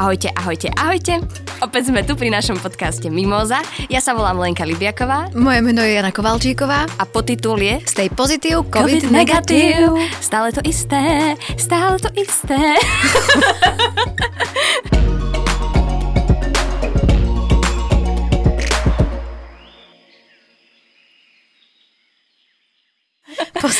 Ahojte, ahojte, ahojte. Opäť sme tu pri našom podcaste Mimoza. Ja sa volám Lenka Libiaková. Moje meno je Jana Kovalčíková. A podtitul je Stay pozitív, COVID, COVID negatív. Stále to isté, stále to isté.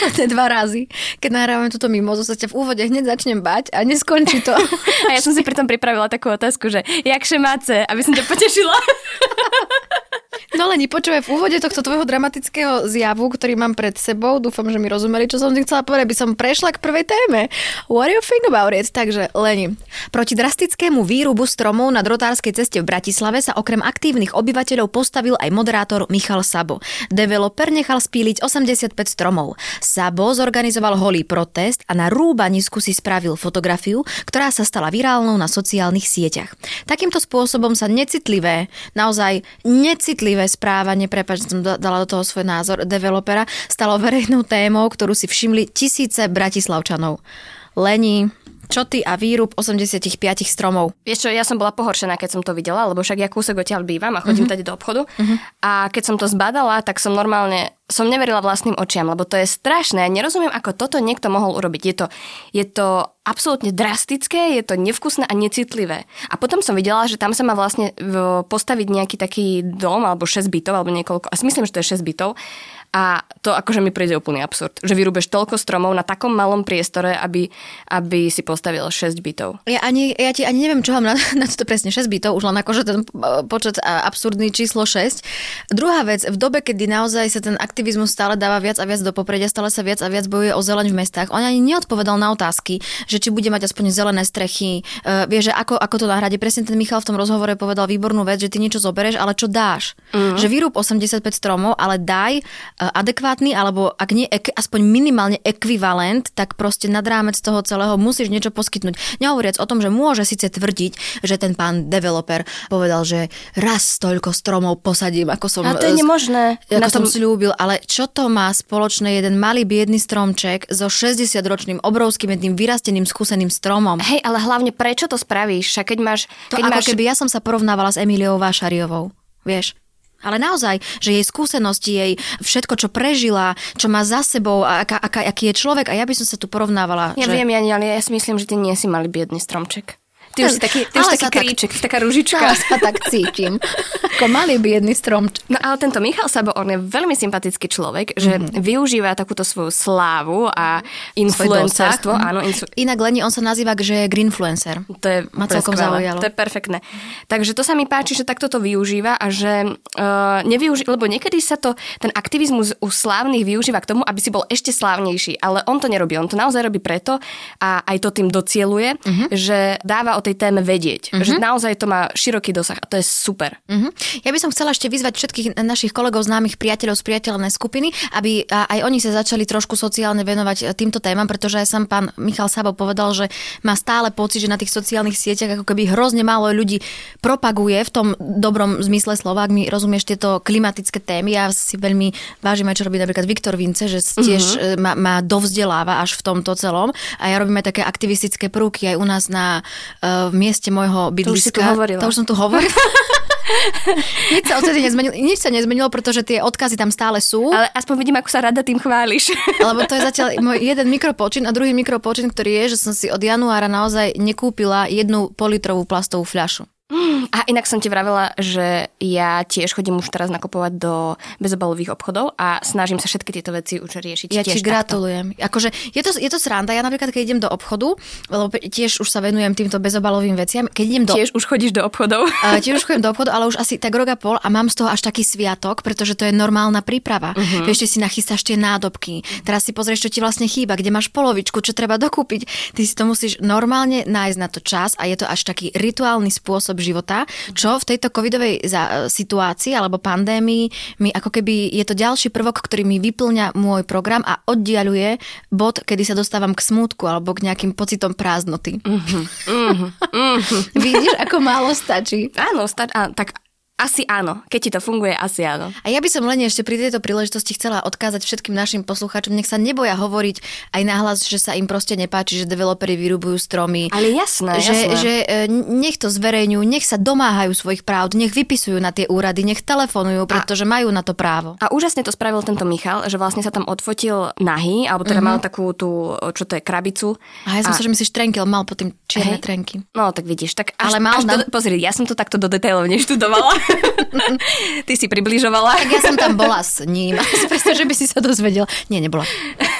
posledné dva razy, keď nahrávame túto mimozu, sa ťa v úvode hneď začnem bať a neskončí to. A ja som si pritom pripravila takú otázku, že jakže máte, aby som ťa potešila. No len počúvaj, v úvode tohto tvojho dramatického zjavu, ktorý mám pred sebou, dúfam, že mi rozumeli, čo som ti chcela povedať, by som prešla k prvej téme. What do you think about it? Takže, Leni, proti drastickému výrubu stromov na drotárskej ceste v Bratislave sa okrem aktívnych obyvateľov postavil aj moderátor Michal Sabo. Developer nechal spíliť 85 stromov. Sabo zorganizoval holý protest a na rúbanisku si spravil fotografiu, ktorá sa stala virálnou na sociálnych sieťach. Takýmto spôsobom sa necitlivé, naozaj necitlivé citlivé správanie, prepáč, som dala do toho svoj názor, developera, stalo verejnou témou, ktorú si všimli tisíce bratislavčanov. Lení, čo ty a výrub 85 stromov? Vieš čo, ja som bola pohoršená, keď som to videla, lebo však ja kúsok odtiaľ bývam a chodím uh-huh. tady do obchodu. Uh-huh. A keď som to zbadala, tak som normálne som neverila vlastným očiam, lebo to je strašné. Ja nerozumiem, ako toto niekto mohol urobiť. Je to, je to absolútne drastické, je to nevkusné a necitlivé. A potom som videla, že tam sa má vlastne postaviť nejaký taký dom, alebo 6 bytov, alebo niekoľko, a myslím, že to je 6 bytov, a to akože mi príde úplný absurd, že vyrúbeš toľko stromov na takom malom priestore, aby, aby si postavil 6 bytov. Ja, ani, ja ti ani neviem, čo mám na, na to presne 6 bytov, už len akože ten počet absurdný číslo 6. Druhá vec, v dobe, kedy naozaj sa ten aktivizmus stále dáva viac a viac do popredia, stále sa viac a viac bojuje o zeleň v mestách, on ani neodpovedal na otázky, že či bude mať aspoň zelené strechy, uh, vie, že ako, ako to nahrade. Presne ten Michal v tom rozhovore povedal výbornú vec, že ty niečo zoberieš, ale čo dáš? Mm. Že vyrúb 85 stromov, ale daj adekvátny, alebo ak nie aspoň minimálne ekvivalent, tak proste nad rámec toho celého musíš niečo poskytnúť. Nehovoriac o tom, že môže síce tvrdiť, že ten pán developer povedal, že raz toľko stromov posadím, ako som... A to je nemožné. Ako tom... som slúbil, ale čo to má spoločné jeden malý biedný stromček so 60-ročným obrovským jedným vyrasteným skúseným stromom? Hej, ale hlavne prečo to spravíš? A keď máš... Keď to ako máš... keby ja som sa porovnávala s Emíliou Vášariovou. Vieš? Ale naozaj, že jej skúsenosti, jej všetko, čo prežila, čo má za sebou, a aká, aká, aký je človek a ja by som sa tu porovnávala. Ja že... viem, ja, ale ja si myslím, že ty nie si malý biedný stromček. Ty už si taký, ty už taký kríček, tak, taká ružička. Sa tak cítim. Ako malý biedný strom. No ale tento Michal Sabo, on je veľmi sympatický človek, že mm-hmm. využíva takúto svoju slávu a influencerstvo. Mm-hmm. Áno, insu... Inak Leni, on sa nazýva, že je greenfluencer. To je Ma celkom zaujalo. To je perfektné. Takže to sa mi páči, že takto to využíva a že uh, nevyuží, lebo niekedy sa to, ten aktivizmus u slávnych využíva k tomu, aby si bol ešte slávnejší, ale on to nerobí. On to naozaj robí preto a aj to tým docieluje, mm-hmm. že dáva o tej téme vedieť. Uh-huh. Že naozaj to má široký dosah a to je super. Uh-huh. Ja by som chcela ešte vyzvať všetkých našich kolegov, známych priateľov z priateľnej skupiny, aby aj oni sa začali trošku sociálne venovať e, týmto témam, pretože aj sám pán Michal Sabo povedal, že má stále pocit, že na tých sociálnych sieťach ako keby hrozne málo ľudí propaguje v tom dobrom zmysle slova, ak mi rozumieš tieto klimatické témy. Ja si veľmi vážim aj, čo robí napríklad Viktor Vince, že tiež uh-huh. ma, ma dovzdeláva až v tomto celom. A ja robím aj také aktivistické prúky aj u nás na uh, v mieste môjho bydliska. To už si tu hovorila. To už som tu hovorila. nič sa odtedy nezmenilo, nič sa nezmenilo, pretože tie odkazy tam stále sú. Ale aspoň vidím, ako sa rada tým chváliš. Lebo to je zatiaľ môj jeden mikropočin a druhý mikropočin, ktorý je, že som si od januára naozaj nekúpila jednu politrovú plastovú fľašu. A inak som ti vravela, že ja tiež chodím už teraz nakupovať do bezobalových obchodov a snažím sa všetky tieto veci už riešiť. Ja ti gratulujem. Takto. Akože je to, je to sranda. Ja napríklad, keď idem do obchodu, lebo tiež už sa venujem týmto bezobalovým veciam, keď idem do... Tiež už chodíš do obchodov. Uh, tiež už chodím do obchodu, ale už asi tak rok a pol a mám z toho až taký sviatok, pretože to je normálna príprava. Uh-huh. Vieš, si nachystáš tie nádobky. Teraz si pozrieš, čo ti vlastne chýba, kde máš polovičku, čo treba dokúpiť. Ty si to musíš normálne nájsť na to čas a je to až taký rituálny spôsob života čo v tejto covidovej situácii alebo pandémii mi ako keby je to ďalší prvok, ktorý mi vyplňa môj program a oddialuje bod, kedy sa dostávam k smútku alebo k nejakým pocitom prázdnoty. Uh-huh, uh-huh. Vidíš, ako málo stačí. Áno, sta- a, tak asi áno. Keď ti to funguje, asi áno. A ja by som len ešte pri tejto príležitosti chcela odkázať všetkým našim poslucháčom, nech sa neboja hovoriť aj nahlas, že sa im proste nepáči, že developeri vyrubujú stromy. Ale jasné, že, jasné. že e, nech to zverejňujú, nech sa domáhajú svojich práv, nech vypisujú na tie úrady, nech telefonujú, pretože majú na to právo. A úžasne to spravil tento Michal, že vlastne sa tam odfotil nahý, alebo teda mm-hmm. mal takú tú, čo to je, krabicu. A ja som sa, že myslíš trenky, mal potom čierne Hej. trenky. No, tak vidíš. Tak až, Ale mal až na... do, pozri, ja som to takto do detailov neštudovala. Ty si približovala. Tak ja som tam bola s ním. Preto, že by si sa dozvedel. Nie, nebola.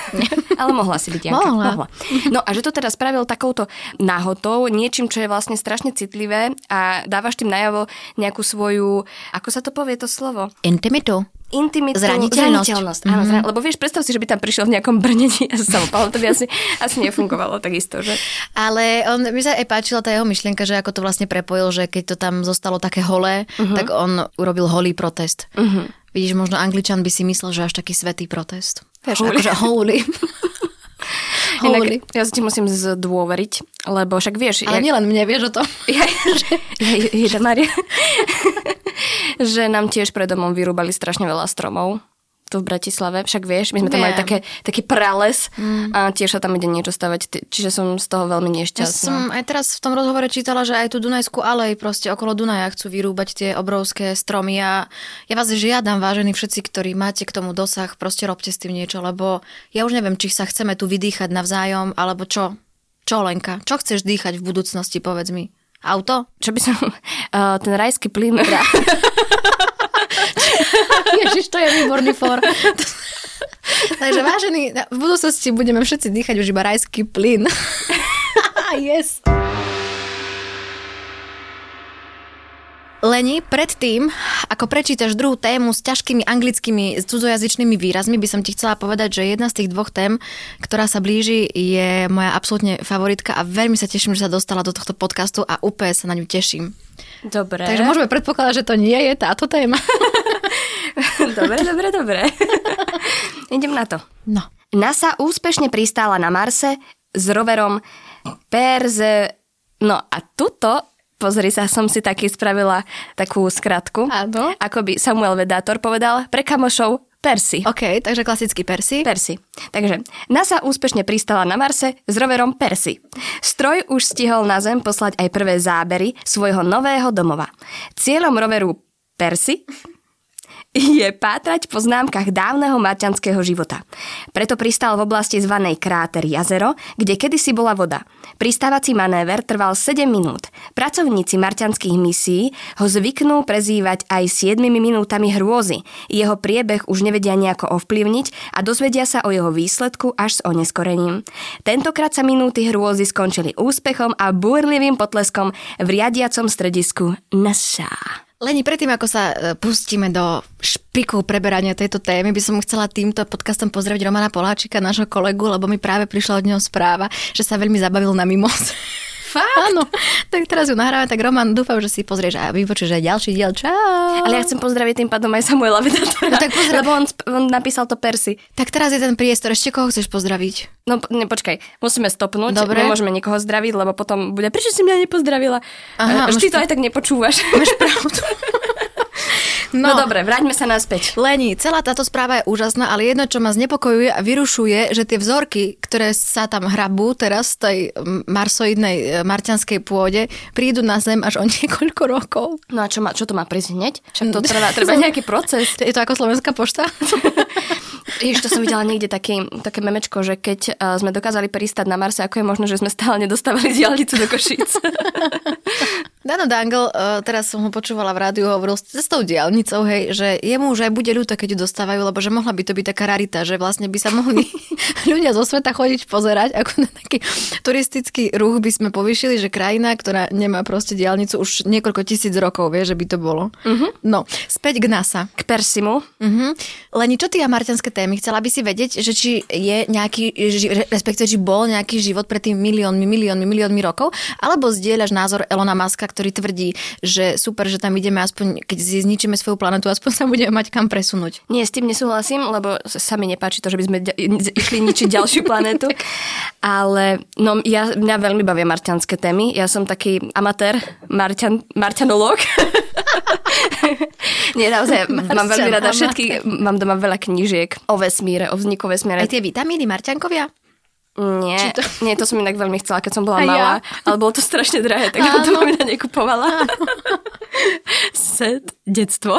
Ale mohla si byť Janka. Mohla. mohla. No a že to teda spravil takouto náhotou, niečím, čo je vlastne strašne citlivé a dávaš tým najavo nejakú svoju, ako sa to povie to slovo? Intimitu. Intimitu, Zraniteľnosť. zraniteľnosť. Áno, zran... Lebo vieš, predstav si, že by tam prišiel v nejakom brnení a sa to by asi, asi nefungovalo takisto, že? Ale on, mi sa aj páčila tá jeho myšlienka, že ako to vlastne prepojil, že keď to tam zostalo také holé, uh-huh. tak on urobil holý protest. Uh-huh. Vidíš, možno Angličan by si myslel, že až taký svetý protest. Vieš, Holy. akože holy. Inak, ja si ti musím zdôveriť, lebo však vieš... Ale jak- nielen mne, vieš o to. Ja, ja, Ježa Maria. že nám tiež pred domom vyrúbali strašne veľa stromov tu v Bratislave, však vieš, my sme tam mali také, taký prales mm. a tiež sa tam ide niečo stavať, čiže som z toho veľmi Ja nešťastná. som aj teraz v tom rozhovore čítala, že aj tú Dunajskú alej proste okolo Dunaja chcú vyrúbať tie obrovské stromy a ja vás žiadam, vážení všetci, ktorí máte k tomu dosah, proste robte s tým niečo, lebo ja už neviem, či sa chceme tu vydýchať navzájom, alebo čo. Čo, Lenka? Čo chceš dýchať v budúcnosti, povedz mi? Auto? Čo by som... Uh, ten rajský plyn... Ježiš, to je výborný for. Takže vážení, v budúcnosti budeme všetci dýchať už iba rajský plyn. yes. Leni, predtým, ako prečítaš druhú tému s ťažkými anglickými cudzojazyčnými výrazmi, by som ti chcela povedať, že jedna z tých dvoch tém, ktorá sa blíži, je moja absolútne favoritka a veľmi sa teším, že sa dostala do tohto podcastu a úplne sa na ňu teším. Dobre. Takže môžeme predpokladať, že to nie je táto téma. dobre, dobre, dobre. Idem na to. No. NASA úspešne pristála na Marse s roverom Perze... No a tuto, pozri sa, som si taký spravila takú skratku. Áno. Ako by Samuel Vedátor povedal, pre kamošov Persi. OK, takže klasický Persi. Persi. Takže NASA úspešne pristala na Marse s roverom Persi. Stroj už stihol na Zem poslať aj prvé zábery svojho nového domova. Cieľom roveru Persi je pátrať po známkach dávneho marťanského života. Preto pristal v oblasti zvanej Kráter jazero, kde kedysi bola voda. Pristávací manéver trval 7 minút. Pracovníci marťanských misií ho zvyknú prezývať aj 7 minútami hrôzy. Jeho priebeh už nevedia nejako ovplyvniť a dozvedia sa o jeho výsledku až s oneskorením. Tentokrát sa minúty hrôzy skončili úspechom a búrlivým potleskom v riadiacom stredisku NASA. Leni, predtým ako sa e, pustíme do špiku preberania tejto témy, by som chcela týmto podcastom pozdraviť Romana Poláčika, nášho kolegu, lebo mi práve prišla od neho správa, že sa veľmi zabavil na mimoz. Fakt? Áno, tak teraz ju nahrávam, tak Roman, dúfam, že si pozrieš a vypočuješ aj ďalší diel. Čau. Ale ja chcem pozdraviť tým pádom aj Samuela Vedátora. No tak pozdrav- Lebo on, on napísal to Persi. Tak teraz je ten priestor, ešte koho chceš pozdraviť? No ne, počkaj, musíme stopnúť. Dobre. Nemôžeme nikoho zdraviť, lebo potom bude, prečo si mňa nepozdravila? Aha, máš ty to aj tak nepočúvaš. Máš pravdu. No. no dobre, vráťme sa naspäť. Leni, celá táto správa je úžasná, ale jedno, čo ma znepokojuje a vyrušuje, že tie vzorky, ktoré sa tam hrabú teraz z tej mm, marsoidnej e, marťanskej pôde, prídu na Zem až o niekoľko rokov. No a čo, má, čo to má prísť hneď? Však to trvá, trvá nejaký proces. Je to ako slovenská pošta? Ježiš, to som videla niekde taký, také memečko, že keď uh, sme dokázali pristať na Marse, ako je možné, že sme stále nedostávali diálnicu do Košíc. Dano Dangle, uh, teraz som ho počúvala v rádiu, hovoril s cestou diálnicou, hej, že jemu už aj bude ľúto, keď ju dostávajú, lebo že mohla by to byť taká rarita, že vlastne by sa mohli ľudia zo sveta chodiť pozerať, ako na taký turistický ruch by sme povýšili, že krajina, ktorá nemá proste diálnicu už niekoľko tisíc rokov, vie, že by to bolo. Uh-huh. No, späť k NASA. K Persimu. Uh-huh. Leni, čo ty a marťanské témy? Chcela by si vedieť, že či je nejaký, respektíve, či bol nejaký život pred tým miliónmi, miliónmi, miliónmi rokov, alebo zdieľaš názor Elona Muska, ktorý tvrdí, že super, že tam ideme aspoň, keď zničíme svoju planetu, aspoň sa budeme mať kam presunúť. Nie, s tým nesúhlasím, lebo sa mi nepáči to, že by sme išli ničiť ďalšiu planetu. Ale no, ja, mňa veľmi bavia marťanské témy. Ja som taký amatér, marťan, marťanológ. Nie, naozaj, mám veľmi Marťan rada všetky, mám doma veľa knížiek o vesmíre, o vzniku vesmíre. Aj tie vitamíny Marťankovia? Nie, to- to... nie, to som inak veľmi chcela, keď som bola Aj ja. malá, ale bolo to strašne drahé, tak Áno. to mamina nekupovala. Set, detstvo.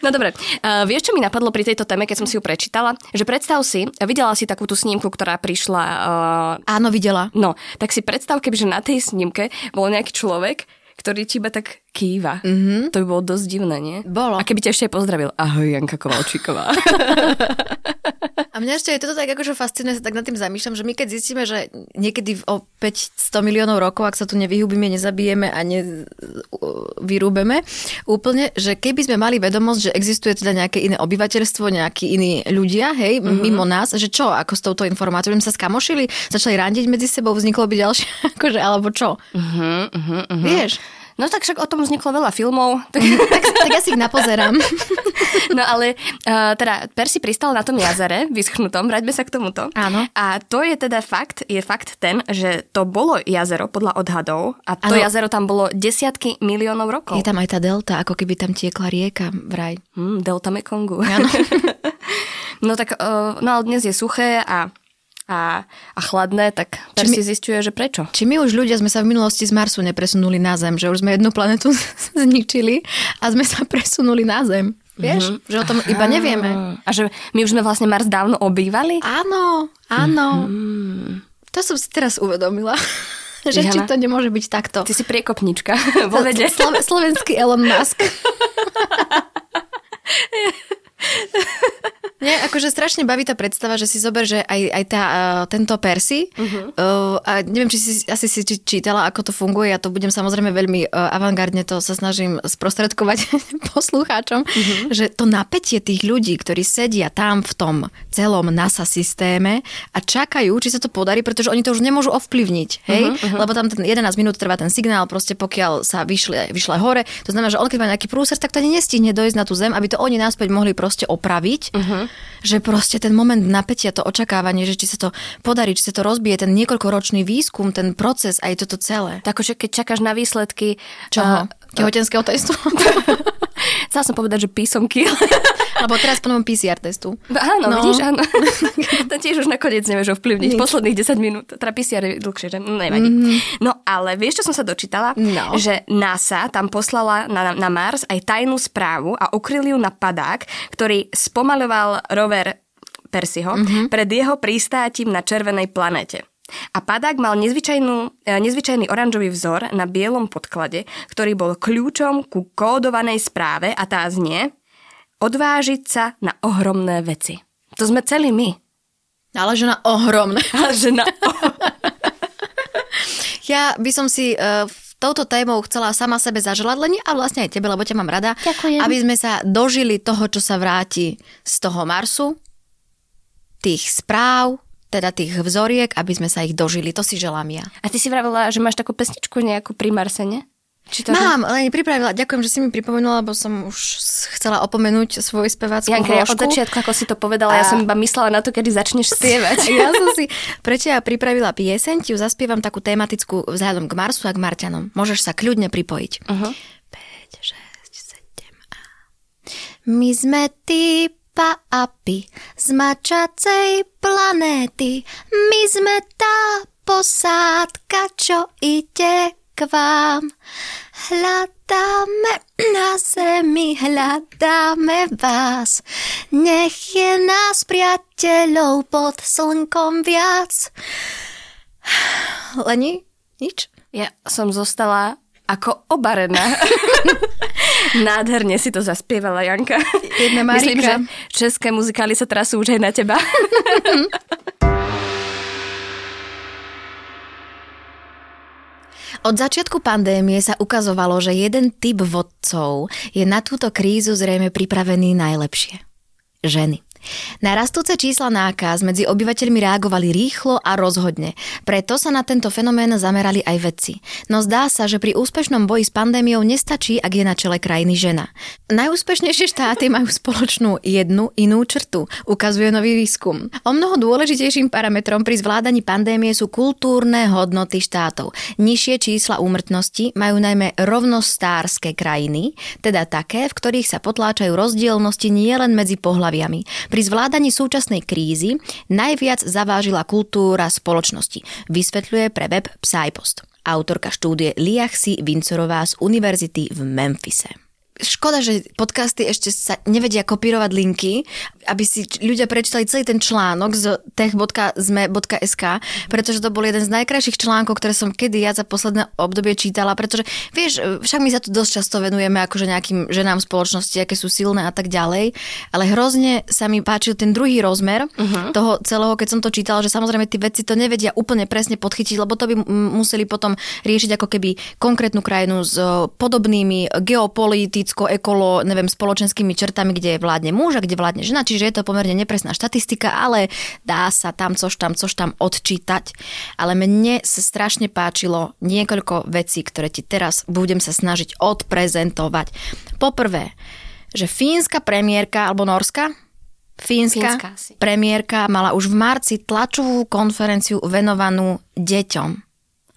No dobre, uh, vieš, čo mi napadlo pri tejto téme, keď som si ju prečítala? Že predstav si, videla si takú tú snímku, ktorá prišla uh, Áno, videla. No, tak si predstav, kebyže na tej snímke bol nejaký človek, ktorý ti iba tak kýva. Mm-hmm. To by bolo dosť divné, nie? Bolo. A keby ťa ešte aj pozdravil. Ahoj, Janka Kovalčíková. A mňa ešte aj toto tak akože fascinuje, sa tak nad tým zamýšľam, že my keď zistíme, že niekedy o 500 miliónov rokov, ak sa tu nevyhubíme, nezabijeme a nevyrúbeme úplne, že keby sme mali vedomosť, že existuje teda nejaké iné obyvateľstvo, nejakí iní ľudia, hej, Mhm. mm-hmm. mimo nás, že čo, ako s touto informáciou, sa skamošili, začali randiť medzi sebou, vzniklo by ďalšie, akože, alebo čo? uh-huh, uh-huh. Vieš? No tak však o tom vzniklo veľa filmov. Tak, Tak, tak ja si ich napozerám. no ale uh, teda Percy pristal na tom jazere vyschnutom, vráťme sa k tomuto. Áno. A to je teda fakt, je fakt ten, že to bolo jazero podľa odhadov a to Áno. jazero tam bolo desiatky miliónov rokov. Je tam aj tá delta, ako keby tam tiekla rieka vraj. Hmm, delta Mekongu. Áno. no tak, uh, no ale dnes je suché a, a, a chladné, tak Percy zistuje, že prečo. Či my už ľudia sme sa v minulosti z Marsu nepresunuli na Zem, že už sme jednu planetu zničili a sme sa presunuli na Zem. Vieš, mm-hmm. že o tom iba nevieme. A že my už sme vlastne Mars dávno obývali? Áno, áno. To som si teraz uvedomila. že či Jana. to nemôže byť takto. Ty si priekopnička vo vede. Slo- slovenský Elon Musk. Nie, akože strašne baví tá predstava, že si zober, že aj, aj tá, uh, tento Percy, uh-huh. uh, a neviem, či si asi si čítala, ako to funguje, ja to budem samozrejme veľmi uh, avantgardne to sa snažím sprostredkovať poslucháčom, uh-huh. že to napätie tých ľudí, ktorí sedia tam v tom celom NASA systéme a čakajú, či sa to podarí, pretože oni to už nemôžu ovplyvniť, hej? Uh-huh. Lebo tam ten 11 minút trvá ten signál, proste pokiaľ sa vyšle, vyšle hore, to znamená, že on keď má nejaký prúser, tak to ani nestihne dojsť na tú zem, aby to oni naspäť mohli proste opraviť, uh-huh. Že proste ten moment napätia, to očakávanie, že či sa to podarí, či sa to rozbije, ten niekoľkoročný výskum, ten proces aj toto celé. Tak že keď čakáš na výsledky... Čoho? a- Tehotenského testu? Chcela som povedať, že písomky. Alebo teraz ponovom PCR testu. áno, No. vidíš, áno. to tiež už nakoniec nevieš ovplyvniť. Nič. Posledných 10 minút. Teda PCR je dlhšie, že? No, nevadí. Mm-hmm. No ale vieš, čo som sa dočítala? No. Že NASA tam poslala na, na Mars aj tajnú správu a ukryli ju na padák, ktorý spomaľoval rover Percyho mm-hmm. pred jeho pristátím na červenej planete. A padák mal nezvyčajnú, e, nezvyčajný oranžový vzor na bielom podklade, ktorý bol kľúčom ku kódovanej správe a tá znie odvážiť sa na ohromné veci. To sme celí my. Ale že na ohromné. Ale že na... Ja by som si uh, touto témou chcela sama sebe zaželať, len a vlastne aj tebe, lebo ťa mám rada. Ďakujem. Aby sme sa dožili toho, čo sa vráti z toho Marsu, tých správ, teda tých vzoriek, aby sme sa ich dožili. To si želám ja. A ty si vravila, že máš takú pesničku nejakú pri Marse, nie? Či to Mám, len pripravila. Ďakujem, že si mi pripomenula, lebo som už chcela opomenúť svoj speváckú Janka, ja od začiatku, ako si to povedala, ja A- som iba myslela na to, kedy začneš spievať. Ja som si pre teba pripravila pieseň, ti ju zaspievam takú tematickú vzhľadom k Marsu a k Marťanom. Môžeš sa kľudne pripojiť. Uh-huh. 5, 6, 7 a... My sme typa apy z mačacej planéty. My sme tá posádka, čo ide k vám. Hľadáme na zemi, hľadáme vás. Nech je nás priateľov pod slnkom viac. Leni? Nič? Ja som zostala ako obarená. Nádherne si to zaspievala, Janka. Jedna Myslím, že Marika. české muzikály sa trasú už aj na teba. Od začiatku pandémie sa ukazovalo, že jeden typ vodcov je na túto krízu zrejme pripravený najlepšie. Ženy. Na rastúce čísla nákaz medzi obyvateľmi reagovali rýchlo a rozhodne. Preto sa na tento fenomén zamerali aj vedci. No zdá sa, že pri úspešnom boji s pandémiou nestačí, ak je na čele krajiny žena. Najúspešnejšie štáty majú spoločnú jednu inú črtu, ukazuje nový výskum. O mnoho dôležitejším parametrom pri zvládaní pandémie sú kultúrne hodnoty štátov. Nižšie čísla úmrtnosti majú najmä rovnostárske krajiny, teda také, v ktorých sa potláčajú rozdielnosti nielen medzi pohľaviami. Pri zvládaní súčasnej krízy najviac zavážila kultúra spoločnosti, vysvetľuje pre web Psypost. Autorka štúdie Liachsi Vincorová z Univerzity v Memphise škoda, že podcasty ešte sa nevedia kopírovať linky, aby si ľudia prečítali celý ten článok z tech.zme.sk, pretože to bol jeden z najkrajších článkov, ktoré som kedy ja za posledné obdobie čítala, pretože vieš, však my sa tu dosť často venujeme akože nejakým ženám spoločnosti, aké sú silné a tak ďalej, ale hrozne sa mi páčil ten druhý rozmer uh-huh. toho celého, keď som to čítala, že samozrejme tí vedci to nevedia úplne presne podchytiť, lebo to by museli potom riešiť ako keby konkrétnu krajinu s podobnými geopolitickými politicko, ekolo, neviem, spoločenskými črtami, kde vládne muž a kde vládne žena, čiže je to pomerne nepresná štatistika, ale dá sa tam což tam, což tam odčítať. Ale mne sa strašne páčilo niekoľko vecí, ktoré ti teraz budem sa snažiť odprezentovať. Poprvé, že fínska premiérka, alebo norská, fínska, fínska premiérka mala už v marci tlačovú konferenciu venovanú deťom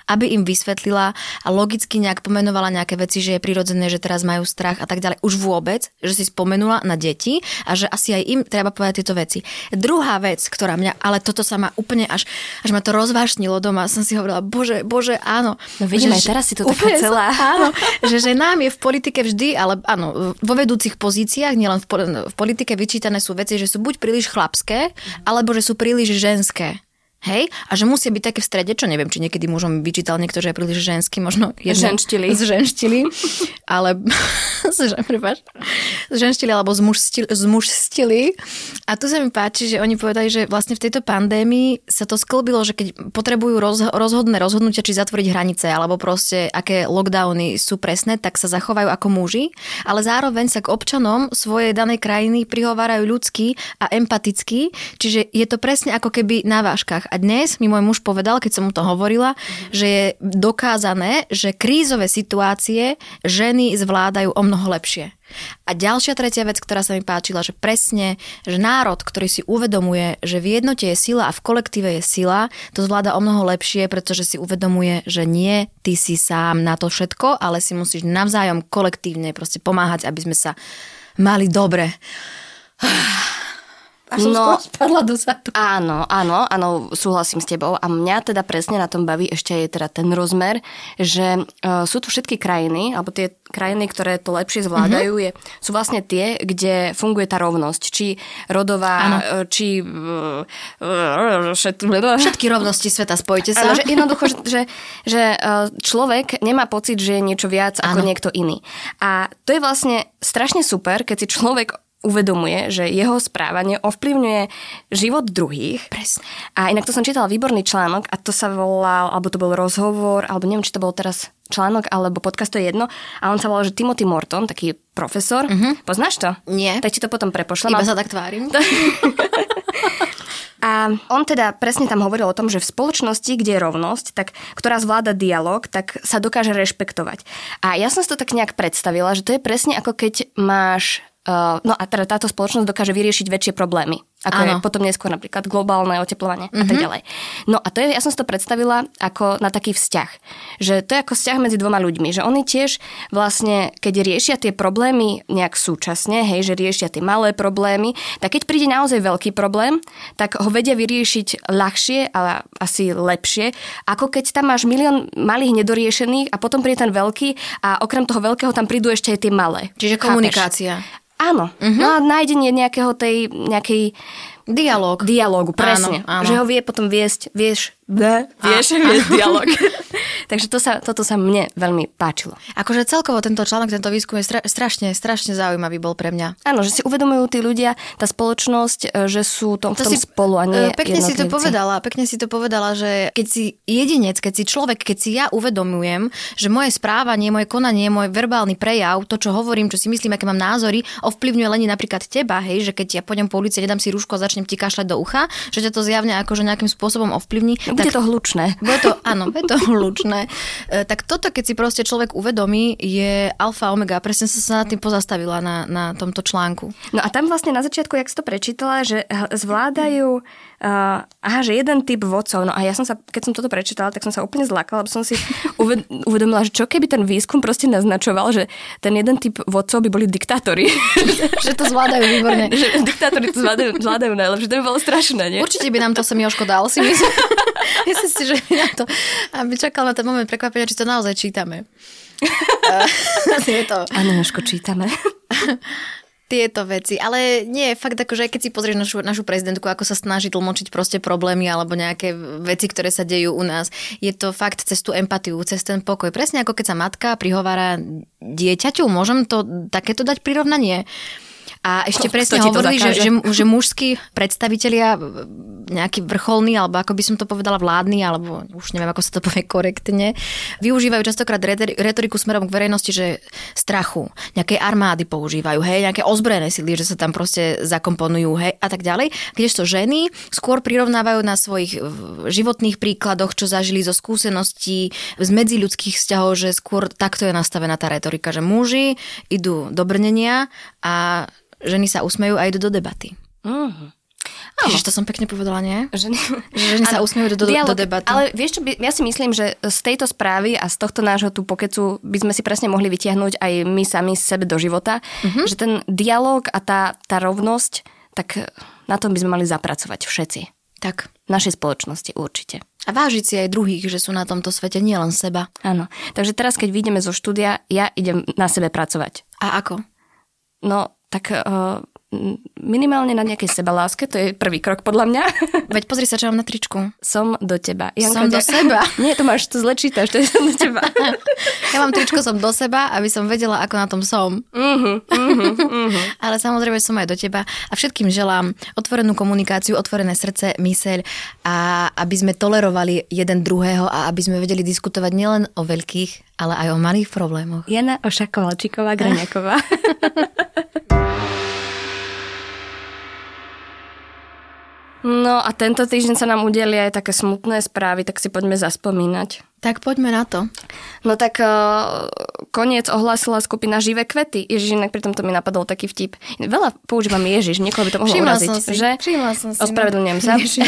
aby im vysvetlila a logicky nejak pomenovala nejaké veci, že je prirodzené, že teraz majú strach a tak ďalej. Už vôbec, že si spomenula na deti a že asi aj im treba povedať tieto veci. Druhá vec, ktorá mňa, ale toto sa ma úplne až, až ma to rozvášnilo doma, som si hovorila, bože, bože, áno. No vidím, že, aj teraz si to taká celá. Áno, že, že nám je v politike vždy, ale áno, vo vedúcich pozíciách, nielen v, v politike vyčítané sú veci, že sú buď príliš chlapské, alebo že sú príliš ženské. Hej? A že musia byť také v strede, čo neviem, či niekedy mužom vyčítal niekto, že je príliš ženský, možno jedno, ženštili. Zženštili. ale zženštili alebo zmužstili, zmužstili. A tu sa mi páči, že oni povedali, že vlastne v tejto pandémii sa to sklbilo, že keď potrebujú roz, rozhodné rozhodnutia, či zatvoriť hranice, alebo proste aké lockdowny sú presné, tak sa zachovajú ako muži, ale zároveň sa k občanom svojej danej krajiny prihovárajú ľudský a empaticky, čiže je to presne ako keby na váškach. A dnes mi môj muž povedal, keď som mu to hovorila, že je dokázané, že krízové situácie ženy zvládajú o mnoho lepšie. A ďalšia tretia vec, ktorá sa mi páčila, že presne, že národ, ktorý si uvedomuje, že v jednote je sila a v kolektíve je sila, to zvláda o mnoho lepšie, pretože si uvedomuje, že nie ty si sám na to všetko, ale si musíš navzájom kolektívne proste pomáhať, aby sme sa mali dobre. Až som no, spadla dozadu. Áno, áno, áno, súhlasím s tebou. A mňa teda presne na tom baví ešte je teda ten rozmer, že uh, sú tu všetky krajiny, alebo tie krajiny, ktoré to lepšie zvládajú, mm-hmm. je, sú vlastne tie, kde funguje tá rovnosť. Či rodová, ano. E, či... Uh, všet... Všetky rovnosti sveta, spojite sa. Ano, že jednoducho, že, že človek nemá pocit, že je niečo viac ano. ako niekto iný. A to je vlastne strašne super, keď si človek uvedomuje, že jeho správanie ovplyvňuje život druhých. Presne. A inak to som čítala výborný článok a to sa volal, alebo to bol rozhovor, alebo neviem, či to bol teraz článok alebo podcast, to je jedno. A on sa volal, že Timothy Morton, taký profesor. Uh-huh. Poznáš to? Nie. Tak ti to potom prepošlem. Iba sa tak tvárim. A on teda presne tam hovoril o tom, že v spoločnosti, kde je rovnosť, tak, ktorá zvláda dialog, tak sa dokáže rešpektovať. A ja som si to tak nejak predstavila, že to je presne ako keď máš Uh, no a teda táto spoločnosť dokáže vyriešiť väčšie problémy, ako ano. je potom neskôr napríklad globálne oteplovanie mm-hmm. a tak mhm. ďalej. No a to je, ja som si to predstavila ako na taký vzťah. Že to je ako vzťah medzi dvoma ľuďmi, že oni tiež vlastne, keď riešia tie problémy nejak súčasne, hej, že riešia tie malé problémy, tak keď príde naozaj veľký problém, tak ho vedia vyriešiť ľahšie a asi lepšie, ako keď tam máš milión malých nedoriešených a potom príde ten veľký a okrem toho veľkého tam prídu ešte aj tie malé. Čiže komunikácia. Áno. Uh-huh. No a nájdenie nejakého tej, nejakej Dialóg. dialógu, presne. Áno, áno. Že ho vie potom viesť, vieš, ne, vieš, viesť dialog. Takže to sa, toto sa mne veľmi páčilo. Akože celkovo tento článok, tento výskum je stra- strašne, strašne zaujímavý bol pre mňa. Áno, že si uvedomujú tí ľudia, tá spoločnosť, e, že sú tom, v tom si, spolu a nie e, Pekne si to povedala, pekne si to povedala, že keď si jedinec, keď si človek, keď si ja uvedomujem, že moje správanie, moje konanie, môj verbálny prejav, to, čo hovorím, čo si myslím, aké mám názory, ovplyvňuje len napríklad teba, hej, že keď ja pôjdem po ulici, nedám si rúško a začnem ti kašľať do ucha, že ťa to zjavne akože nejakým spôsobom ovplyvní. Bude to hlučné. Bude to, áno, bude to hlučné. E, tak toto, keď si proste človek uvedomí, je alfa omega. Presne som sa nad tým pozastavila na, na tomto článku. No a tam vlastne na začiatku, jak si to prečítala, že zvládajú, uh, aha, že jeden typ vodcov. No a ja som sa, keď som toto prečítala, tak som sa úplne zlakala, lebo som si uved- uvedomila, že čo keby ten výskum proste naznačoval, že ten jeden typ vodcov by boli diktátori. že to zvládajú výborne. že diktátori to zvládajú, zvládajú najlepšie. To by bolo strašné, nie? Určite by nám to sem Joško dal, si myslím. myslím si, že nám to... Aby čakal na ten moment prekvapenia, či to naozaj čítame. Áno, Jožko, čítame. tieto veci. Ale nie, fakt akože aj keď si pozrieš našu, našu prezidentku, ako sa snaží tlmočiť proste problémy alebo nejaké veci, ktoré sa dejú u nás, je to fakt cez tú empatiu, cez ten pokoj. Presne ako keď sa matka prihovára dieťaťu, môžem to takéto dať prirovnanie? A ešte Kto- presne hovorili, že, že, že mužskí predstavitelia, nejaký vrcholný, alebo ako by som to povedala vládny, alebo už neviem, ako sa to povie korektne, využívajú častokrát retori- retoriku smerom k verejnosti, že strachu, nejakej armády používajú, hej, nejaké ozbrojené sily, že sa tam proste zakomponujú, hej, a tak ďalej. Kdežto ženy skôr prirovnávajú na svojich v, životných príkladoch, čo zažili zo skúseností z medziľudských vzťahov, že skôr takto je nastavená tá retorika, že muži idú do brnenia a ženy sa usmejú a idú do debaty. Mhm. Ježiš, to som pekne povedala, nie? Ženy, Že ženy sa usmejú do- do- dialog. do debaty. Ale vieš čo, by- ja si myslím, že z tejto správy a z tohto nášho tu pokecu by sme si presne mohli vytiahnuť aj my sami sebe do života, Mhm. že ten dialog a tá, tá rovnosť, tak na tom by sme mali zapracovať všetci. Tak. V našej spoločnosti určite. A vážiť si aj druhých, že sú na tomto svete, nielen seba. Áno. Takže teraz, keď vyjdeme zo štúdia, ja idem na sebe pracovať. A ako? No, tak uh, minimálne na nejakej sebaláske, to je prvý krok podľa mňa. Veď pozri sa, čo mám na tričku. som do teba. Som do seba. Nie, to máš, to zle čítaš, to je som do teba. Ja mám tričko som do seba, aby som vedela, ako na tom som. Mhm, Ale samozrejme som aj do teba. A všetkým želám otvorenú komunikáciu, otvorené srdce, myseľ a aby sme tolerovali jeden druhého a aby sme vedeli diskutovať nielen o veľkých, ale aj o malých problémoch. Jana Ošakovalčíková Graňaková. No a tento týždeň sa nám udelia aj také smutné správy, tak si poďme zaspomínať. Tak poďme na to. No tak uh, koniec ohlásila skupina Živé kvety. Ježiš, inak pri tomto mi napadol taký vtip. Veľa používam Ježiš, niekoho by to mohlo Všimla uraziť. som si, Že? všimla som si. Ospravedlňujem sa. Ježiš.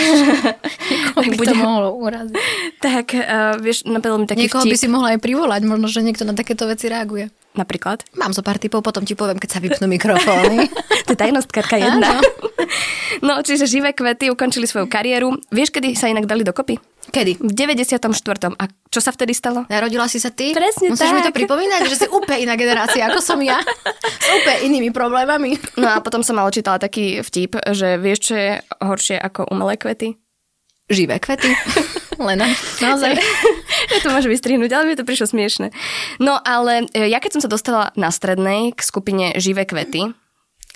tak by to mohlo uraziť. Tak, uh, vieš, napadol mi taký Niekoho vtip. by si mohla aj privolať, možno, že niekto na takéto veci reaguje. Napríklad? Mám zo pár typov, potom ti poviem, keď sa vypnú mikrofóny. to je tajnostkárka jedna. No, čiže Živé kvety ukončili svoju kariéru. Vieš, kedy sa inak dali dokopy? Kedy? V 94. A čo sa vtedy stalo? Narodila si sa ty? Presne Musíš mi to tak. pripomínať, že si úplne iná generácia, ako som ja. S úplne inými problémami. No a potom som ale čítala taký vtip, že vieš, čo je horšie ako umelé kvety? Živé kvety. Lena, naozaj. Ja to môžem vystrihnúť, ale mi to prišlo smiešne. No ale e, ja keď som sa dostala na strednej k skupine Živé kvety,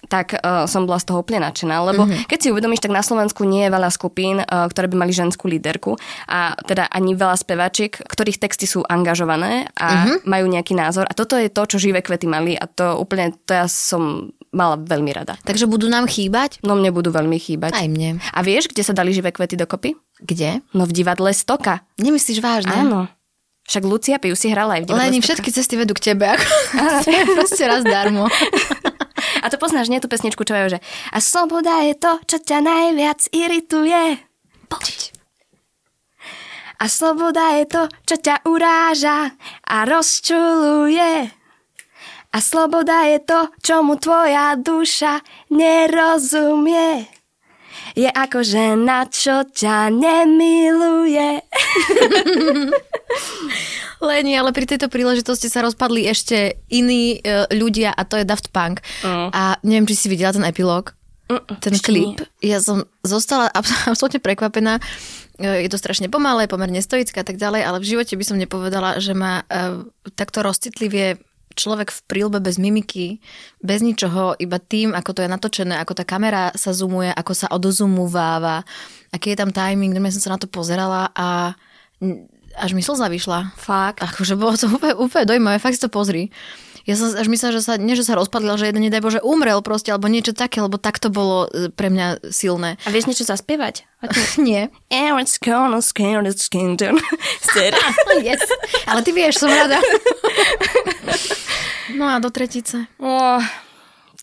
tak uh, som bola z toho úplne nadšená, lebo mm-hmm. keď si uvedomíš, tak na Slovensku nie je veľa skupín, uh, ktoré by mali ženskú líderku a teda ani veľa spevačiek, ktorých texty sú angažované a mm-hmm. majú nejaký názor a toto je to, čo Živé kvety mali a to úplne, to ja som mala veľmi rada. Takže budú nám chýbať? No mne budú veľmi chýbať. Aj mne. A vieš, kde sa dali Živé kvety dokopy? Kde? No v divadle Stoka. Nemyslíš vážne? Áno. Však Lucia Piu si hrala aj v divadle Leni, Stoka. všetky cesty vedú k tebe. Ako... proste raz darmo. A to poznáš, nie tú pesničku, čo je, že a sloboda je to, čo ťa najviac irituje. Poď. A sloboda je to, čo ťa uráža a rozčuluje. A sloboda je to, čomu tvoja duša nerozumie. Je ako žena, čo ťa nemiluje. Leni, ale pri tejto príležitosti sa rozpadli ešte iní e, ľudia a to je Daft Punk. Mm. A neviem, či si videla ten epilóg. Mm, ten klip. nie. ja som zostala absolútne prekvapená. E, je to strašne pomalé, pomerne stoická a tak ďalej, ale v živote by som nepovedala, že ma uh, takto rozcitlivie človek v prílbe bez mimiky, bez ničoho, iba tým, ako to je natočené, ako tá kamera sa zoomuje, ako sa odzoomováva, aký je tam timing, ja som sa na to pozerala a až mi slza vyšla. Fakt. Akože bolo to úplne, úplne dojímavé, fakt si to pozri. Ja som až myslela, že sa, nie že sa rozpadlil, že jeden nedaj Bože umrel proste, alebo niečo také, lebo tak to bolo e, pre mňa silné. A vieš niečo zaspievať? nie. Aaron's gonna scare the kingdom. yes. Ale ty vieš, som rada. no a do tretice. Oh,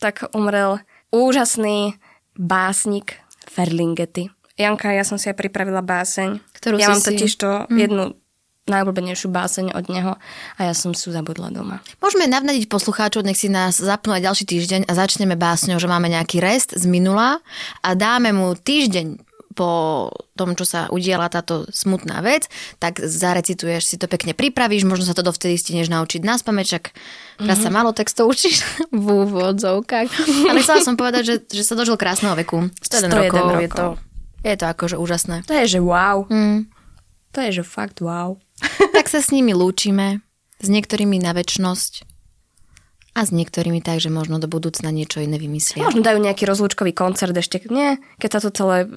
tak umrel úžasný básnik Ferlingety. Janka, ja som si aj pripravila báseň. Ktorú ja mám si... totiž to mm. jednu najobľúbenejšiu báseň od neho a ja som si ju zabudla doma. Môžeme navnadiť poslucháčov, nech si nás zapnú aj ďalší týždeň a začneme básňou, že máme nejaký rest z minula a dáme mu týždeň po tom, čo sa udiela táto smutná vec, tak zarecituješ si to pekne pripravíš, možno sa to dovtedy stihneš naučiť na spameč, mm-hmm. raz sa malo textov učíš v úvodzovkách. Ale chcela som povedať, že, že sa dožil krásneho veku. 101, 101 rokov. rokov. Je to, je to akože úžasné. To je, že wow. Mm. To je, že fakt wow. tak sa s nimi lúčime, s niektorými na väčnosť a s niektorými tak, že možno do budúcna niečo iné vymyslia. Možno dajú nejaký rozlúčkový koncert ešte, nie? Keď sa to celé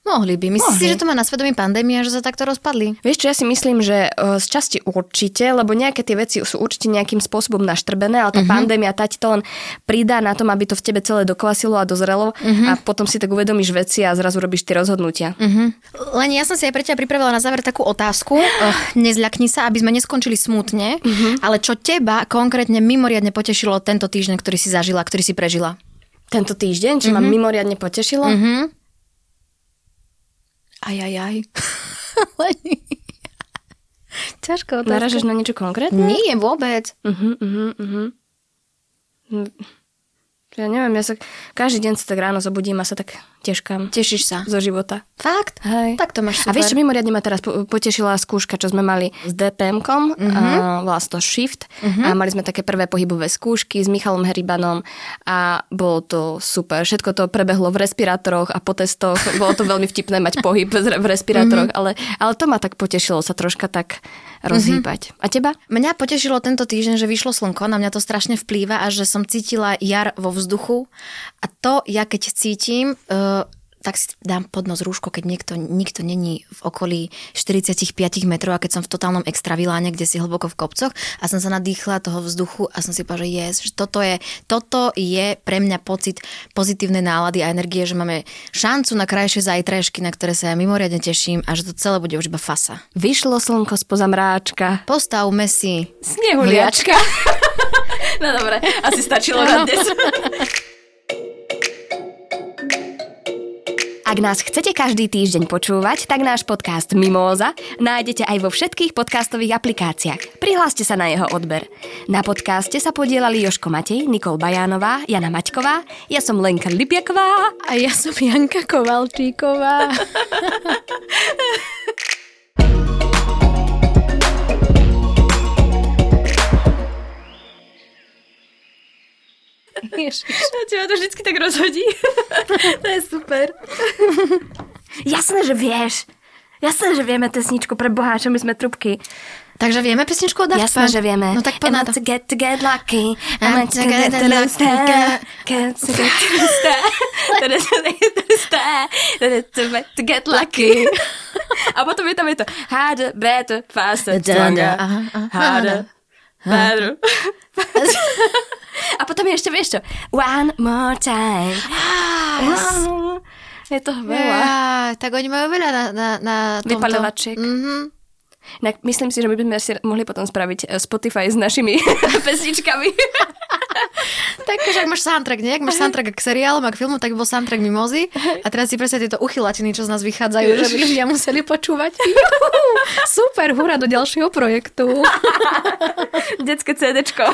Mohli by. Myslíš si, že to má na svedomí pandémia, že sa takto rozpadli? Vieš čo, ja si myslím, že z časti určite, lebo nejaké tie veci sú určite nejakým spôsobom naštrbené, ale tá uh-huh. pandémia tá ti to len pridá na tom, aby to v tebe celé dokvasilo a dozrelo uh-huh. a potom si tak uvedomíš veci a zrazu robíš tie rozhodnutia. Uh-huh. Len ja som si aj pre teba pripravila na záver takú otázku. Uh, nezľakni sa, aby sme neskončili smutne, uh-huh. ale čo teba konkrétne mimoriadne potešilo tento týždeň, ktorý si zažila, ktorý si prežila? Tento týždeň, čo uh-huh. ma mimoriadne potešilo? Uh-huh. Aj, aj, aj. Ťažko otázka. Naražeš na niečo konkrétne? Nie, vôbec. Uh-huh, uh-huh, uh-huh. Ja neviem, ja sa každý deň sa tak ráno zobudím a sa tak teškám. Tešíš sa? Zo života. Fakt? Hej. Tak to máš super. A vieš, čo mimoriadne ma teraz potešila skúška, čo sme mali s DPM-kom, uh-huh. volá to Shift uh-huh. a mali sme také prvé pohybové skúšky s Michalom Heribanom a bolo to super. Všetko to prebehlo v respirátoroch a po testoch. Bolo to veľmi vtipné mať pohyb v respirátoroch, uh-huh. ale, ale to ma tak potešilo sa troška tak rozhýbať. Uh-huh. A teba? Mňa potešilo tento týždeň, že vyšlo slnko, na mňa to strašne vplýva a že som cítila jar vo vzduchu a to, ja keď cítim, uh, tak si dám pod nos rúško, keď niekto, nikto není v okolí 45 metrov a keď som v totálnom extraviláne, kde si hlboko v kopcoch a som sa nadýchla toho vzduchu a som si povedala, že yes, že toto je, toto je pre mňa pocit pozitívnej nálady a energie, že máme šancu na krajšie zajtrajšky, na ktoré sa ja mimoriadne teším a že to celé bude už iba fasa. Vyšlo slnko spoza mráčka. Postavme si snehuliačka. no dobre, asi stačilo na dnes. Ak nás chcete každý týždeň počúvať, tak náš podcast Mimóza nájdete aj vo všetkých podcastových aplikáciách. Prihláste sa na jeho odber. Na podcaste sa podielali Joško Matej, Nikol Bajánová, Jana Maťková, ja som Lenka Lipiaková a ja som Janka Kovalčíková. teba to vždycky tak rozhodí. to je super. Jasné, že vieš. Jasné, že vieme pesničku pre Boha, čo my sme trubky. Takže vieme pesničku od Jasné, že vieme. No tak poď na to. get to get lucky. I'm to get to lucky. Get to get to get lucky. A potom je tam je to harder, better, faster, stronger. Harder, better. A potom je ešte, vieš čo? One more time. Yes. Je to veľa. Ja, tak oni majú veľa na, na, na tomto. Vypalovačiek. Mm-hmm. Tak Myslím si, že my by sme si mohli potom spraviť eh, Spotify s našimi pesničkami. tak, ak máš soundtrack, nie? Ak máš soundtrack k seriálom a k filmu, tak bol soundtrack Mimozy. A teraz si presne tieto uchylatiny, čo z nás vychádzajú, že by ľudia museli počúvať. Super, hurá do ďalšieho projektu. Detské CDčko.